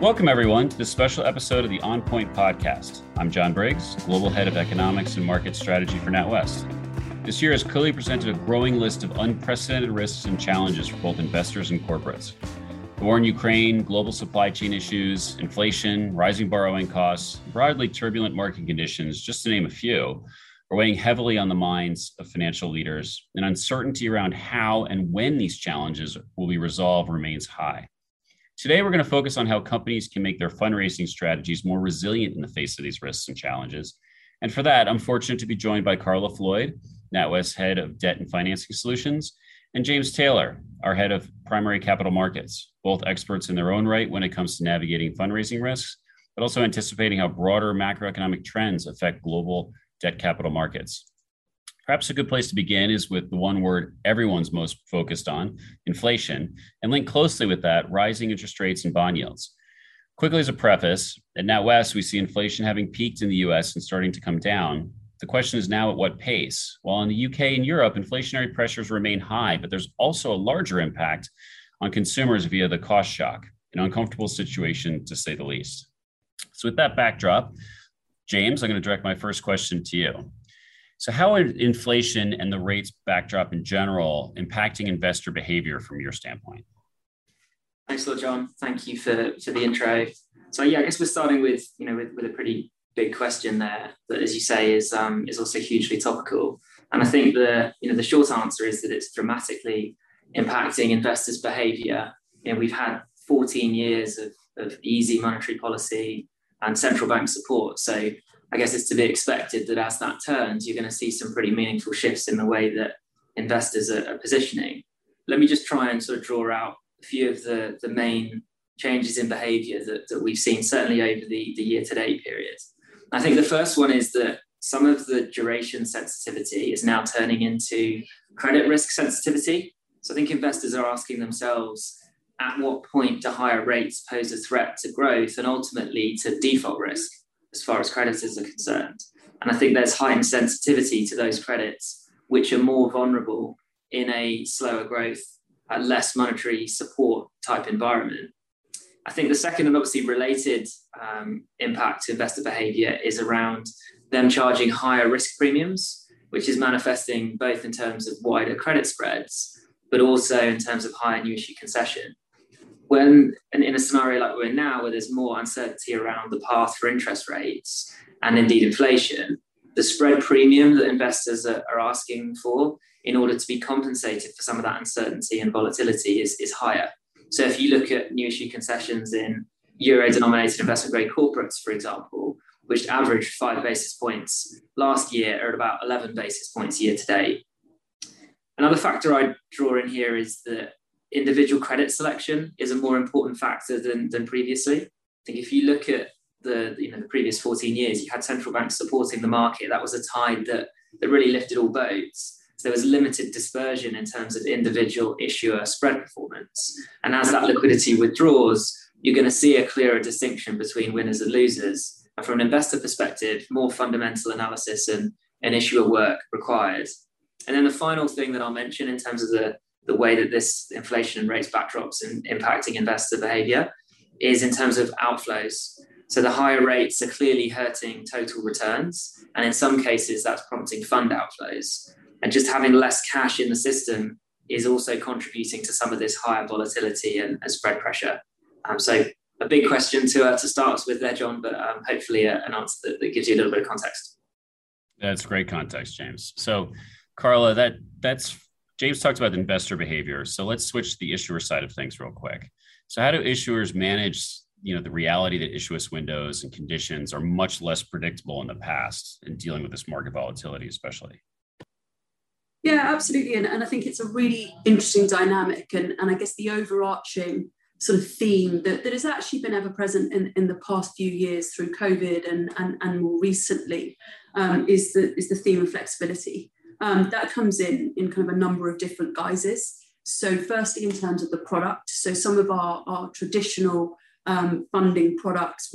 Welcome, everyone, to this special episode of the On Point podcast. I'm John Briggs, Global Head of Economics and Market Strategy for NatWest. This year has clearly presented a growing list of unprecedented risks and challenges for both investors and corporates. The war in Ukraine, global supply chain issues, inflation, rising borrowing costs, broadly turbulent market conditions, just to name a few, are weighing heavily on the minds of financial leaders, and uncertainty around how and when these challenges will be resolved remains high. Today, we're going to focus on how companies can make their fundraising strategies more resilient in the face of these risks and challenges. And for that, I'm fortunate to be joined by Carla Floyd, NatWest's head of debt and financing solutions, and James Taylor, our head of primary capital markets, both experts in their own right when it comes to navigating fundraising risks, but also anticipating how broader macroeconomic trends affect global debt capital markets. Perhaps a good place to begin is with the one word everyone's most focused on inflation, and linked closely with that, rising interest rates and bond yields. Quickly as a preface, at NatWest, we see inflation having peaked in the US and starting to come down. The question is now at what pace? While in the UK and Europe, inflationary pressures remain high, but there's also a larger impact on consumers via the cost shock, an uncomfortable situation to say the least. So, with that backdrop, James, I'm going to direct my first question to you. So, how are inflation and the rates backdrop in general impacting investor behavior from your standpoint? Thanks a lot, John. Thank you for, for the intro. So, yeah, I guess we're starting with you know with, with a pretty big question there that, as you say, is um, is also hugely topical. And I think the you know the short answer is that it's dramatically impacting investors' behaviour. You know, we've had 14 years of, of easy monetary policy and central bank support. So I guess it's to be expected that as that turns, you're going to see some pretty meaningful shifts in the way that investors are, are positioning. Let me just try and sort of draw out a few of the, the main changes in behavior that, that we've seen, certainly over the, the year to date period. I think the first one is that some of the duration sensitivity is now turning into credit risk sensitivity. So I think investors are asking themselves, at what point do higher rates pose a threat to growth and ultimately to default risk? As far as creditors are concerned. And I think there's heightened sensitivity to those credits, which are more vulnerable in a slower growth, less monetary support type environment. I think the second and obviously related um, impact to investor behavior is around them charging higher risk premiums, which is manifesting both in terms of wider credit spreads, but also in terms of higher new issue concession when in, in a scenario like we're in now, where there's more uncertainty around the path for interest rates and indeed inflation, the spread premium that investors are, are asking for in order to be compensated for some of that uncertainty and volatility is, is higher. So if you look at new issue concessions in euro denominated investment grade corporates, for example, which averaged five basis points last year, are at about 11 basis points year to date. Another factor I draw in here is that individual credit selection is a more important factor than, than previously. I think if you look at the you know the previous 14 years, you had central banks supporting the market. That was a tide that that really lifted all boats. So there was limited dispersion in terms of individual issuer spread performance. And as that liquidity withdraws, you're going to see a clearer distinction between winners and losers. And from an investor perspective, more fundamental analysis and, and issuer work required. And then the final thing that I'll mention in terms of the the way that this inflation and rates backdrops and impacting investor behavior is in terms of outflows. So the higher rates are clearly hurting total returns. And in some cases, that's prompting fund outflows. And just having less cash in the system is also contributing to some of this higher volatility and, and spread pressure. Um, so a big question to, uh, to start with there, John, but um, hopefully uh, an answer that, that gives you a little bit of context. That's great context, James. So, Carla, that that's James talked about investor behavior. So let's switch to the issuer side of things real quick. So how do issuers manage you know the reality that issuance windows and conditions are much less predictable in the past in dealing with this market volatility especially yeah absolutely and, and i think it's a really interesting dynamic and, and i guess the overarching sort of theme that, that has actually been ever present in, in the past few years through covid and, and, and more recently um, is, the, is the theme of flexibility um, that comes in in kind of a number of different guises. So, firstly, in terms of the product, so some of our, our traditional um, funding products,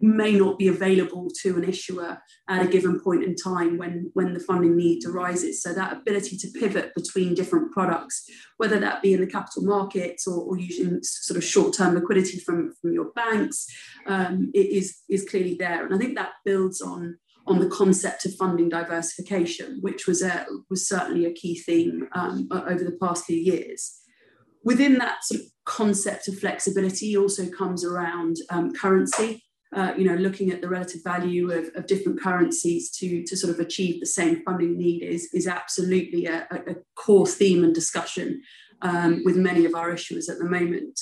may not be available to an issuer at a given point in time when, when the funding need arises. So that ability to pivot between different products, whether that be in the capital markets or, or using sort of short-term liquidity from, from your banks, um, is, is clearly there. And I think that builds on on the concept of funding diversification, which was a, was certainly a key theme um, over the past few years. Within that sort of concept of flexibility also comes around um, currency uh, you know, looking at the relative value of, of, different currencies to, to sort of achieve the same funding need is, is absolutely a, a core theme and discussion um, with many of our issuers at the moment.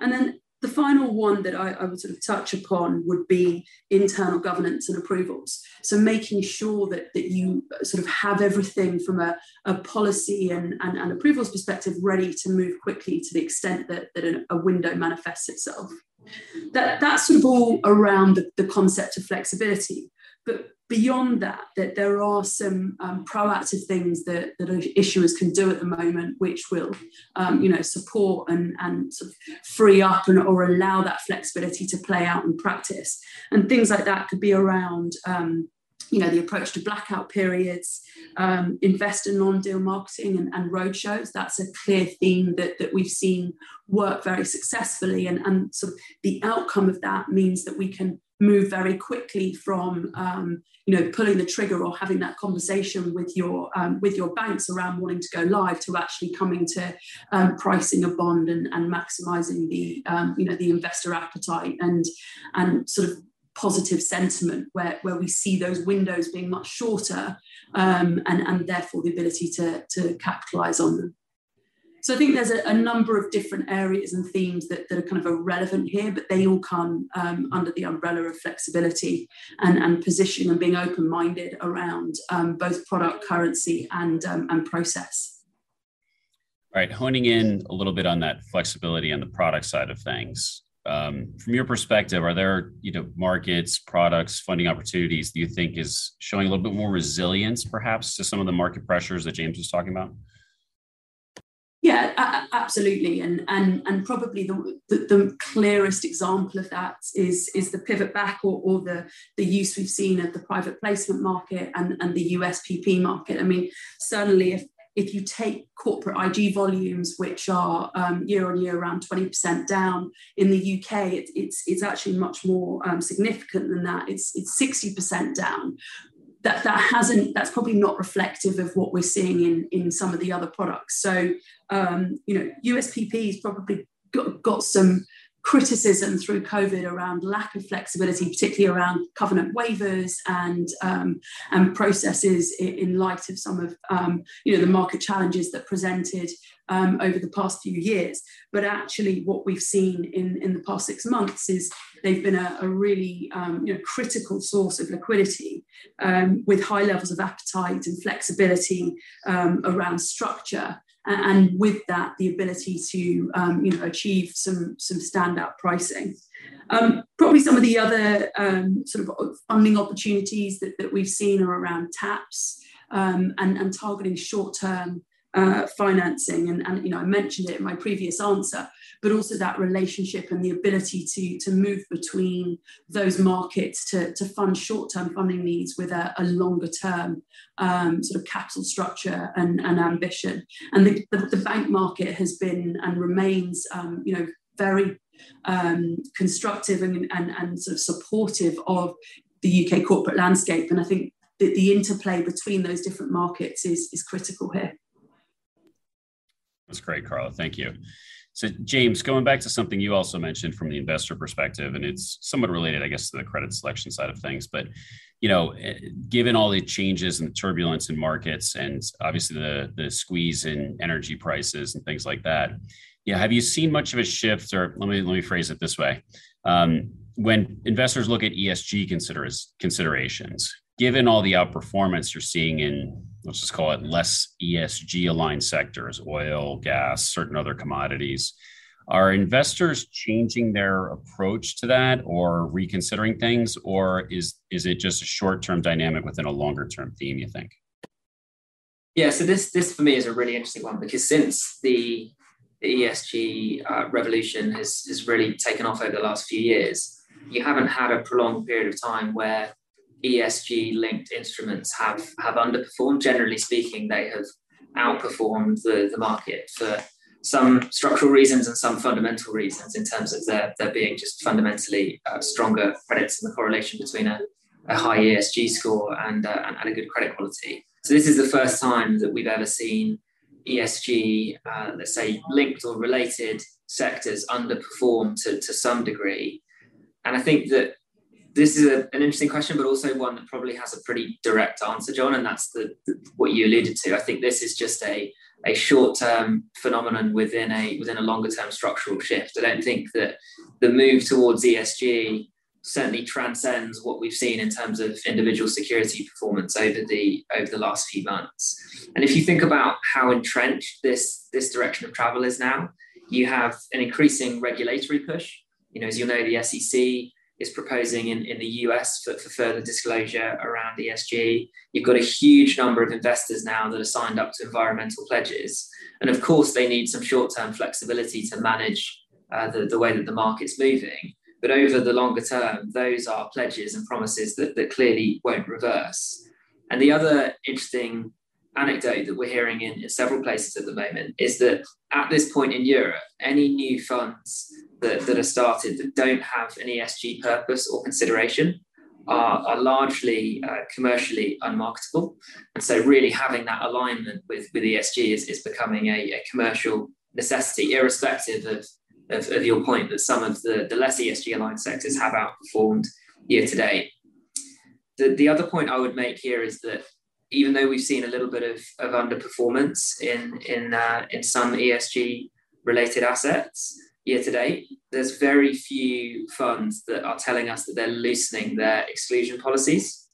And then the final one that I, I, would sort of touch upon would be internal governance and approvals. So making sure that, that you sort of have everything from a, a policy and, and, and approvals perspective ready to move quickly to the extent that, that a, window manifests itself that that's sort of all around the, the concept of flexibility but beyond that that there are some um, proactive things that, that issuers can do at the moment which will um, you know support and, and sort of free up and, or allow that flexibility to play out in practice. And things like that could be around um, you know the approach to blackout periods um, invest in non-deal marketing and, and roadshows that's a clear theme that, that we've seen work very successfully. And, and sort of the outcome of that means that we can move very quickly from um, you know pulling the trigger or having that conversation with your um, with your banks around wanting to go live to actually coming to um, pricing a bond and, and maximizing the um, you know the investor appetite and and sort of positive sentiment where, where we see those windows being much shorter um, and, and therefore the ability to, to capitalize on them. So I think there's a, a, number of different areas and themes that, that are kind of relevant here, but they all come um, under the umbrella of flexibility and, and positioning and being open-minded around um, both product, currency, and um, and process. All right, honing in a little bit on that flexibility on the product side of things. Um, from your perspective, are there you know markets, products, funding opportunities that you think is showing a little bit more resilience, perhaps, to some of the market pressures that James was talking about? Yeah, absolutely, and and and probably the, the, the clearest example of that is is the pivot back or, or the the use we've seen of the private placement market and and the USPP market. I mean, certainly if if you take corporate IG volumes, which are um, year on year around 20% down in the UK, it, it's, it's actually much more um, significant than that. It's, it's 60% down. That, that hasn't that's probably not reflective of what we're seeing in in some of the other products so um, you know USPP has probably got, got some criticism through COVID around lack of flexibility, particularly around covenant waivers and um, and processes in, light of some of um, you know the market challenges that presented um, over the past few years. But actually, what we've seen in in the past six months is they've been a, a really um, you know critical source of liquidity um, with high levels of appetite and flexibility um, around structure and with that, the ability to um, you know achieve some some standout pricing. Um, probably some of the other um, sort of funding opportunities that, that we've seen are around TAPS um, and, and targeting short term uh, financing. And, and, you know, I mentioned it in my previous answer, but also that relationship and the ability to, to move between those markets to, to fund short-term funding needs with a, a longer term um, sort of capital structure and, and ambition. And the, the, the, bank market has been and remains, um, you know, very um, constructive and, and, and sort of supportive of the UK corporate landscape. And I think that the interplay between those different markets is, is critical here. That's great, Carla. Thank you. So, James, going back to something you also mentioned from the investor perspective, and it's somewhat related, I guess, to the credit selection side of things. But, you know, eh, given all the changes and the turbulence in markets, and obviously the the squeeze in energy prices and things like that, yeah, have you seen much of a shift? Or let me let me phrase it this way: um, when investors look at ESG considers, considerations, given all the outperformance you're seeing in let's just call it less ESG aligned sectors, oil, gas, certain other commodities. Are investors changing their approach to that or reconsidering things, or is is it just a short term dynamic within a longer term theme? You think? Yeah, so this this for me is a really interesting one because since the, the ESG uh, revolution has has really taken off over the last few years, you haven't had a prolonged period of time where ESG linked instruments have, have underperformed. Generally speaking, they have outperformed the, the market for some structural reasons and some fundamental reasons in terms of there, there being just fundamentally uh, stronger credits and the correlation between a, a high ESG score and, uh, and, a good credit quality. So this is the first time that we've ever seen ESG, uh, let's say, linked or related sectors underperform to, to some degree. And I think that this is a, an interesting question, but also one that probably has a pretty direct answer, John, and that's the, the what you alluded to. I think this is just a a short-term phenomenon within a within a longer-term structural shift. I don't think that the move towards ESG certainly transcends what we've seen in terms of individual security performance over the over the last few months. And if you think about how entrenched this this direction of travel is now, you have an increasing regulatory push. You know, as you know, the SEC is proposing in, in the US for, for further disclosure around ESG. You've got a huge number of investors now that are signed up to environmental pledges. And of course, they need some short term flexibility to manage uh, the, the way that the market's moving. But over the longer term, those are pledges and promises that, that clearly won't reverse. And the other interesting anecdote that we're hearing in, several places at the moment is that at this point in Europe, any new funds that, that are started that don't have an ESG purpose or consideration are, are largely uh, commercially unmarketable. And so, really having that alignment with, with ESG is, is becoming a, a commercial necessity, irrespective of, of, of, your point that some of the, the less ESG aligned sectors have outperformed year to date. The, the other point I would make here is that even though we've seen a little bit of, of underperformance in, in, uh, in some ESG related assets, year to date, there's very few funds that are telling us that they're loosening their exclusion policies.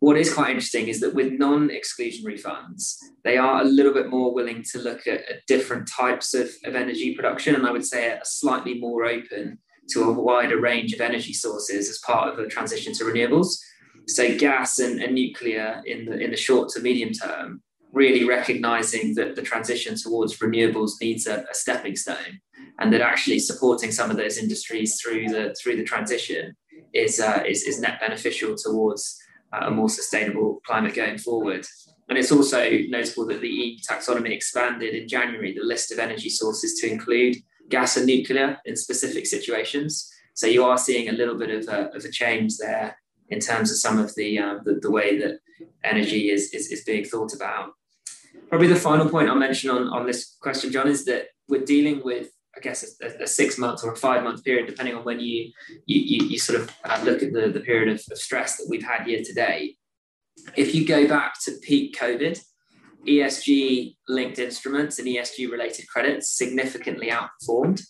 What is quite interesting is that with non exclusionary funds, they are a little bit more willing to look at, at different types of, of energy production. And I would say are slightly more open to a wider range of energy sources as part of the transition to renewables. So gas and, and nuclear in the in the short to medium term, really recognizing that the transition towards renewables needs a, a stepping stone and that actually supporting some of those industries through the through the transition is uh, is, is net beneficial towards uh, a more sustainable climate going forward. And it's also notable that the EU taxonomy expanded in January the list of energy sources to include gas and nuclear in specific situations. So you are seeing a little bit of a, of a change there in terms of some of the, uh, the, the, way that energy is, is, is being thought about. Probably the final point I'll mention on, on this question, John, is that we're dealing with I guess a, a, six month or a five month period, depending on when you you, you, you sort of uh, look at the, the period of, of stress that we've had year to date. If you go back to peak COVID, ESG linked instruments and ESG related credits significantly outperformed.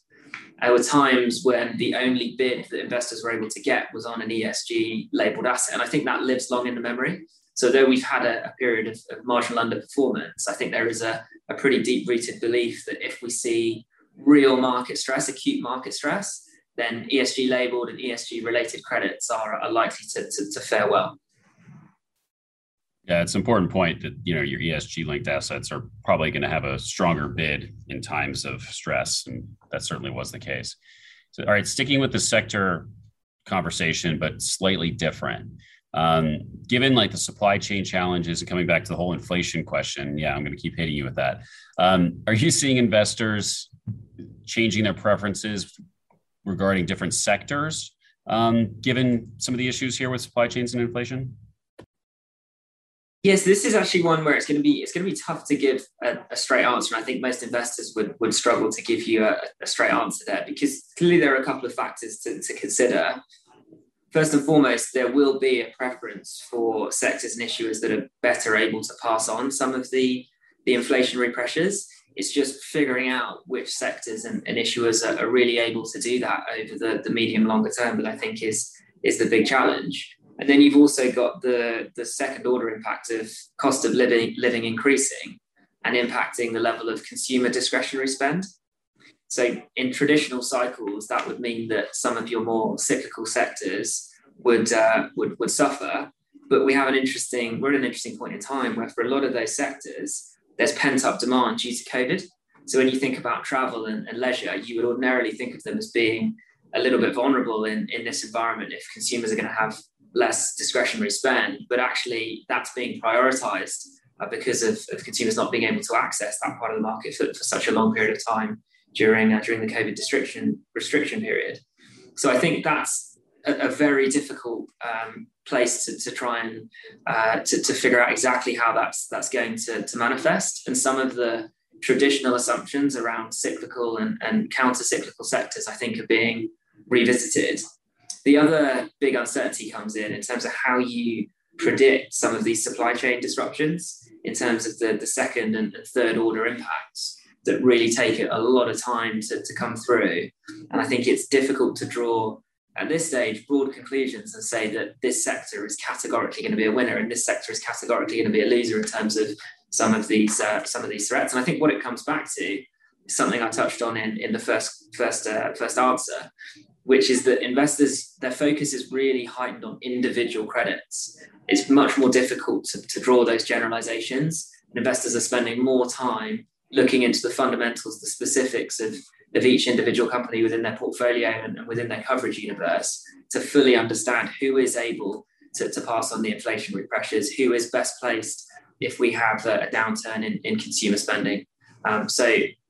There were times when the only bid that investors were able to get was on an ESG labeled asset. And I think that lives long in the memory. So, though we've had a, a period of, of, marginal underperformance, I think there is a, a pretty deep rooted belief that if we see real market stress, acute market stress, then ESG labeled and ESG related credits are, are likely to, to, to fare well. Yeah, it's an important point that you know your ESG linked assets are probably going to have a stronger bid in times of stress, and that certainly was the case. So, all right, sticking with the sector conversation, but slightly different. Um, given like the supply chain challenges and coming back to the whole inflation question, yeah, I'm going to keep hitting you with that. Um, are you seeing investors changing their preferences regarding different sectors, um, given some of the issues here with supply chains and inflation? Yes, this is actually one where it's going to be it's going to be tough to give a, a straight answer. And I think most investors would would struggle to give you a, a, straight answer there because clearly there are a couple of factors to, to consider. First and foremost, there will be a preference for sectors and issuers that are better able to pass on some of the the inflationary pressures it's just figuring out which sectors and, and issuers are, are, really able to do that over the, the medium longer term that I think is is the big challenge. And then you've also got the the second order impact of cost of living living increasing and impacting the level of consumer discretionary spend. So in traditional cycles, that would mean that some of your more cyclical sectors would uh, would would suffer. But we have an interesting we're at an interesting point in time where for a lot of those sectors there's pent up demand due to COVID. So when you think about travel and, and, leisure, you would ordinarily think of them as being a little bit vulnerable in, in this environment if consumers are going to have less discretionary spend, but actually that's being prioritized uh, because of, of, consumers not being able to access that part of the market for, for such a long period of time during uh, during the COVID restriction restriction period. So I think that's a, a very difficult um, place to, to try and uh, to, to figure out exactly how that's that's going to, to manifest. And some of the traditional assumptions around cyclical and, and counter cyclical sectors, I think, are being revisited. The other big uncertainty comes in in terms of how you predict some of these supply chain disruptions in terms of the, the second and third order impacts that really take a lot of time to, to come through. And I think it's difficult to draw at this stage broad conclusions and say that this sector is categorically going to be a winner and this sector is categorically going to be a loser in terms of some of these uh, some of these threats. And I think what it comes back to is something I touched on in, in the first first uh, first answer, which is that investors their focus is really heightened on individual credits. It's much more difficult to, to draw those generalizations. And Investors are spending more time looking into the fundamentals, the specifics of, of each individual company within their portfolio and, and within their coverage universe to fully understand who is able to, to pass on the inflationary pressures, who is best placed if we have a, a downturn in, in consumer spending. Um, so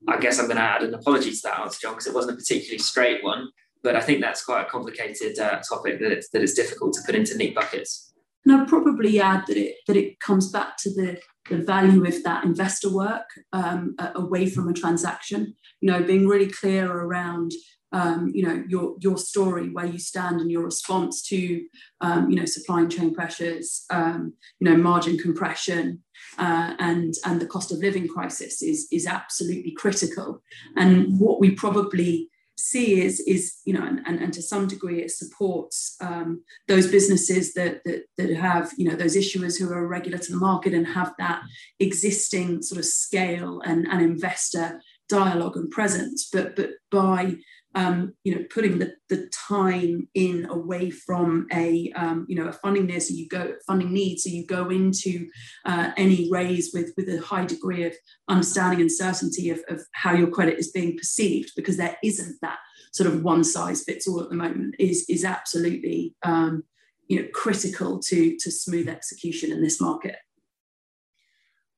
I guess I'm going to add an apology to that answer, John, because it wasn't a particularly straight one. But I think that's quite a complicated uh, topic that it's, that it's difficult to put into neat buckets. And I'd probably add that it that it comes back to the the value of that investor work um, away from a transaction. You know, being really clear around um, you know your your story, where you stand, and your response to um, you know supply chain pressures, um, you know margin compression, uh, and and the cost of living crisis is is absolutely critical. And what we probably see is is you know and, and, and to some degree it supports um, those businesses that, that that have you know those issuers who are regular to the market and have that existing sort of scale and, and investor dialogue and presence. But but by um, you know, putting the, the time in away from a, um, you know, a funding need. So you go funding need. So you go into uh, any raise with with a high degree of understanding and certainty of, of how your credit is being perceived, because there isn't that sort of one size fits all at the moment. Is is absolutely, um, you know, critical to to smooth execution in this market.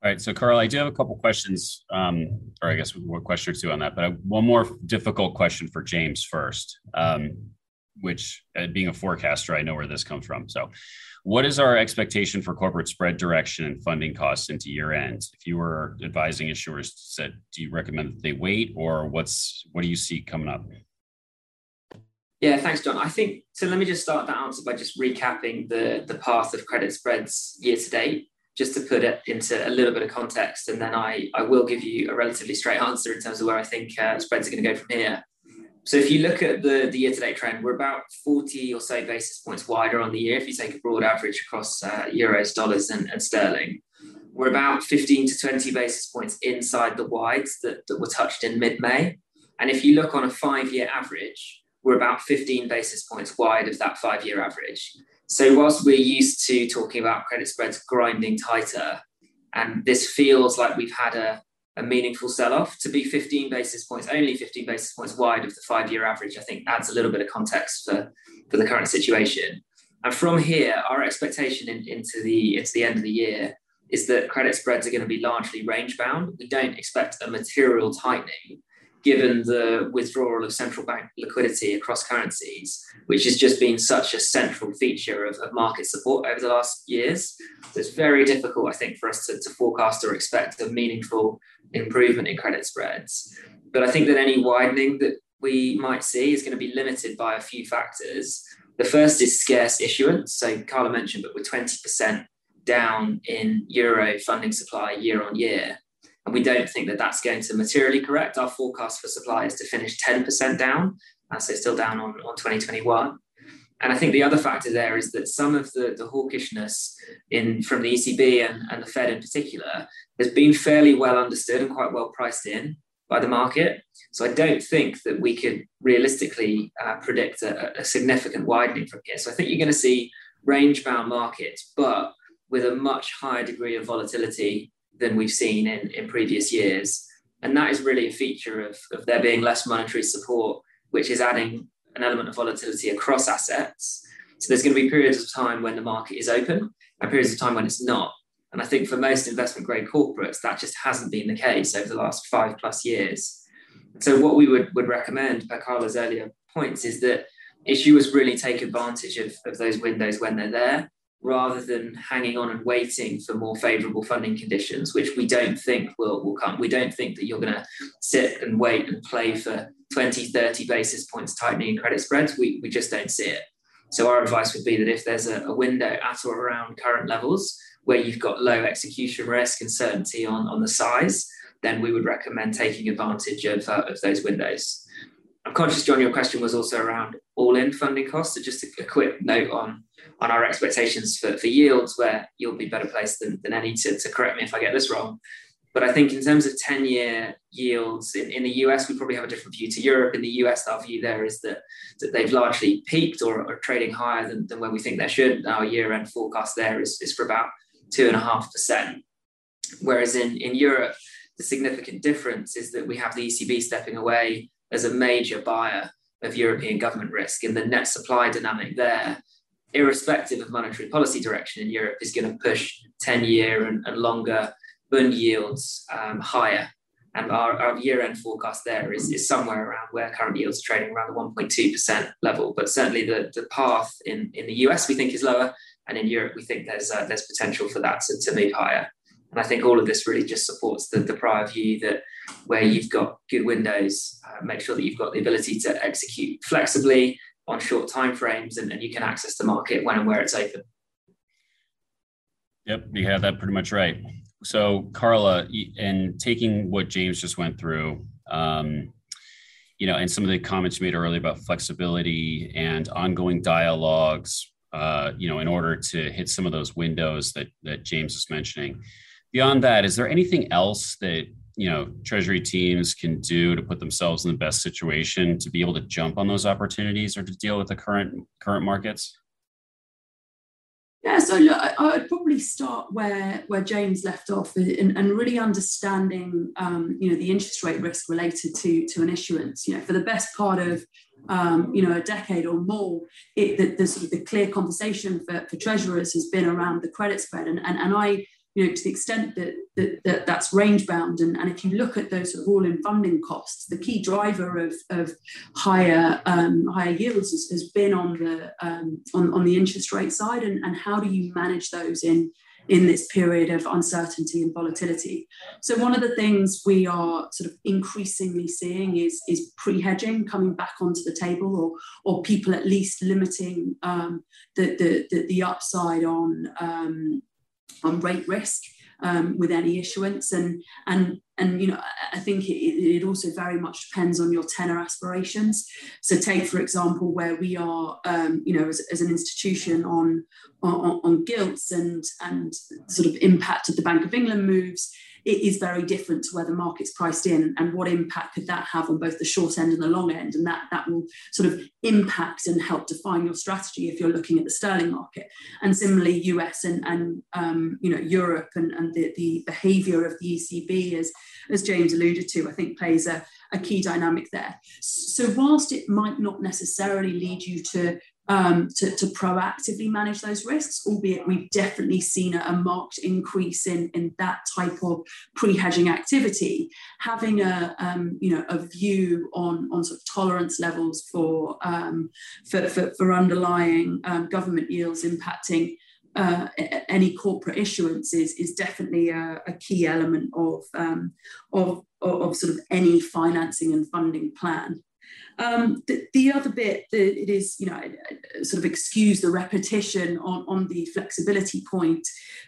All right, so Carl, I do have a couple questions, um, or I guess one question or two on that, but one more difficult question for James first, um, which uh, being a forecaster, I know where this comes from. So, what is our expectation for corporate spread direction and funding costs into year end? If you were advising issuers, said, do you recommend that they wait, or what's what do you see coming up? Yeah, thanks, John. I think so. Let me just start that answer by just recapping the the path of credit spreads year to date just to put it into a little bit of context, and then I, I will give you a relatively straight answer in terms of where I think uh, spreads are going to go from here. So if you look at the, the year-to-date trend, we're about 40 or so basis points wider on the year if you take a broad average across uh, euros, dollars, and, and sterling. We're about 15 to 20 basis points inside the wides that, that were touched in mid-May. And if you look on a five-year average, we're about 15 basis points wide of that five-year average. So, whilst we're used to talking about credit spreads grinding tighter, and this feels like we've had a, a meaningful sell off, to be 15 basis points, only 15 basis points wide of the five year average, I think adds a little bit of context for, for the current situation. And from here, our expectation in, into, the, into the end of the year is that credit spreads are going to be largely range bound. We don't expect a material tightening, given the withdrawal of central bank liquidity across currencies, which has just been such a central feature of, of market support over the last years. So it's very difficult, I think, for us to, to forecast or expect a meaningful improvement in credit spreads. But I think that any widening that we might see is going to be limited by a few factors. The first is scarce issuance. So Carla mentioned, but we're 20% down in euro funding supply year on year. And we don't think that that's going to materially correct. Our forecast for supply is to finish 10% down, uh, so still down on, on 2021. And I think the other factor there is that some of the, the hawkishness in from the ECB and, and the Fed in particular has been fairly well understood and quite well priced in by the market. So I don't think that we could realistically uh, predict a, a, significant widening from here. So I think you're going to see range bound markets, but with a much higher degree of volatility than we've seen in, in previous years. And that is really a feature of, of there being less monetary support, which is adding an element of volatility across assets. So there's going to be periods of time when the market is open and periods of time when it's not. And I think for most investment grade corporates, that just hasn't been the case over the last five plus years. So what we would, would recommend, per Carla's earlier points, is that issuers really take advantage of, of those windows when they're there, rather than hanging on and waiting for more favorable funding conditions, which we don't think will, will come. We don't think that you're going to sit and wait and play for 20, 30 basis points tightening in credit spreads. We, we just don't see it. So our advice would be that if there's a, a window at or around current levels where you've got low execution risk and certainty on, on the size, then we would recommend taking advantage of, uh, of those windows. I'm conscious, John, your question was also around all-in funding costs. So just a, quick note on, on our expectations for, for yields, where you'll be better placed than, than any to, to correct me if I get this wrong. But I think in terms of 10 year yields in, in the US, we probably have a different view to Europe. In the US, our view there is that, that they've largely peaked or are trading higher than, than where we think they should. Our year end forecast there is, is for about 2.5%. Whereas in, in Europe, the significant difference is that we have the ECB stepping away as a major buyer of European government risk. And the net supply dynamic there, irrespective of monetary policy direction in Europe, is going to push 10 year and, and longer bund yields um, higher. And our, our year end forecast there is, is somewhere around where current yields are trading around the 1.2% level. But certainly the, the path in, in the US we think is lower. And in Europe, we think there's, uh, there's potential for that to, to move higher. And I think all of this really just supports the, the prior view that where you've got good windows, uh, make sure that you've got the ability to execute flexibly on short time frames and, and you can access the market when and where it's open. Yep, you have that pretty much right. So, Carla, and taking what James just went through, um, you know, and some of the comments you made earlier about flexibility and ongoing dialogues, uh, you know, in order to hit some of those windows that that James was mentioning. Beyond that, is there anything else that you know treasury teams can do to put themselves in the best situation to be able to jump on those opportunities or to deal with the current current markets? Yeah, so look, I, would probably start where where James left off, and, and really understanding, um, you know, the interest rate risk related to to an issuance. You know, for the best part of um, you know a decade or more, it, the, the, sort of the clear conversation for, for treasurers has been around the credit spread, and and, and I you know, to the extent that, that, that that's range bound. And, and if you look at those sort of all-in funding costs, the key driver of, of higher um, higher yields has, has, been on the um, on, on the interest rate side. And, and how do you manage those in in this period of uncertainty and volatility. So one of the things we are sort of increasingly seeing is, is pre-hedging coming back onto the table or, or people at least limiting um, the, the, the, the, upside on, um, on rate risk um, with any issuance and and and you know I think it, it, also very much depends on your tenor aspirations. So take for example where we are um, you know as, as an institution on, on on gilts and and sort of impact of the Bank of England moves it is very different to where the market's priced in and what impact could that have on both the short end and the long end. And that that will sort of impact and help define your strategy if you're looking at the sterling market. And similarly us and, and um, you know europe and, and the, the behavior of the ecb as as james alluded to i think plays a, a key dynamic there. So whilst it might not necessarily lead you to um, to, to, proactively manage those risks, albeit we've definitely seen a, a, marked increase in, in that type of pre-hedging activity. Having a um, you know a view on, on sort of tolerance levels for um, for, for, for, underlying um, government yields impacting uh, any corporate issuance is, is definitely a, a key element of, um, of, of, sort of any financing and funding plan. Um, the, the, other bit, the, it is, you know, sort of excuse the repetition on, on the flexibility point,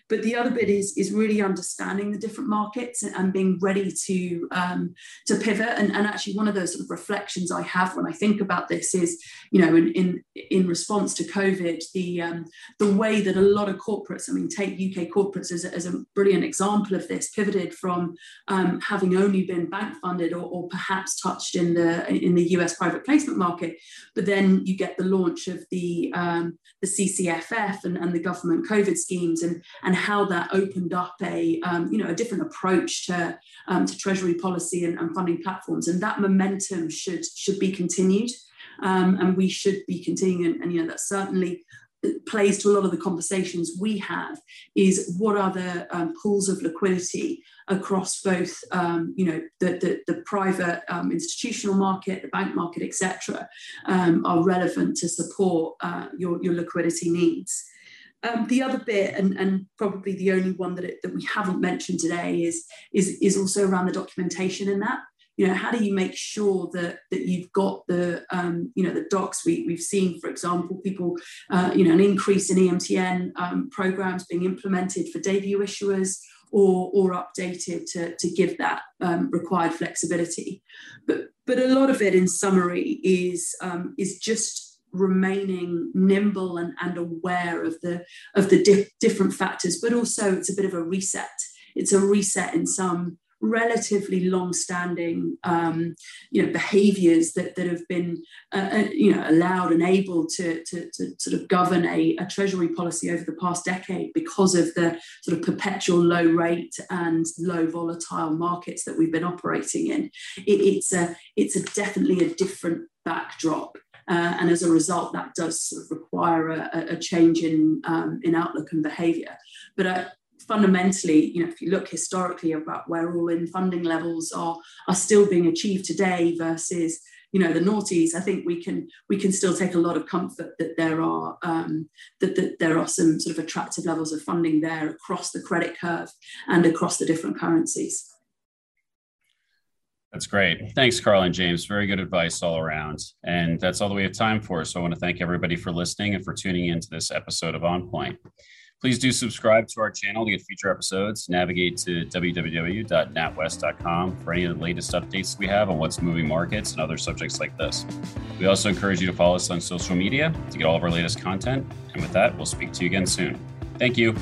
but the other bit is, is really understanding the different markets and being ready to, um, to pivot. And, and actually one of the sort of reflections I have when I think about this is, you know, in, in, in response to COVID, the, um, the way that a lot of corporates, I mean, take UK corporates as a, as a brilliant example of this, pivoted from um, having only been bank funded or, or perhaps touched in the, in the US private placement market. But then you get the launch of the um, the CCFF and, and the government COVID schemes and and how that opened up a um, you know a different approach to um, to treasury policy and, and funding platforms. And that momentum should should be continued. um, and we should be continuing. And, and you know that certainly plays to a lot of the conversations we have is what are the um, pools of liquidity across both um, you know the, the, the private um, institutional market the bank market etc um, are relevant to support uh, your, your liquidity needs. Um, the other bit, and, and probably the only one that, it, that we haven't mentioned today, is, is, is also around the documentation in that you know how do you make sure that that you've got the um, you know the docs we, we've seen for example people uh, you know an increase in emtn um, programs being implemented for debut issuers or, or updated to, to give that um, required flexibility. But but a lot of it in summary is um, is just remaining nimble and, and aware of the of the di- different factors but also it's a bit of a reset. It's a reset in some relatively long-standing um, you know behaviors that, that have been uh, uh, you know allowed and able to, to, to sort of govern a, a, treasury policy over the past decade because of the sort of perpetual low rate and low volatile markets that we've been operating in it, it's a it's a definitely a different backdrop uh, and as a result, that does sort of require a, a change in, um, in outlook and behavior. But uh, fundamentally, you know, if you look historically about where all-in funding levels are are still being achieved today versus you know the noughties, I think we can we can still take a lot of comfort that there are um, that, that there are some sort of attractive levels of funding there across the credit curve and across the different currencies. That's great. Thanks, Carl and James. Very good advice all around. And that's all that we have time for. So I want to thank everybody for listening and for tuning into this episode of On Point. Please do subscribe to our channel to get future episodes. Navigate to www.natwest.com for any of the latest updates we have on what's moving markets and other subjects like this. We also encourage you to follow us on social media to get all of our latest content. And with that, we'll speak to you again soon. Thank you.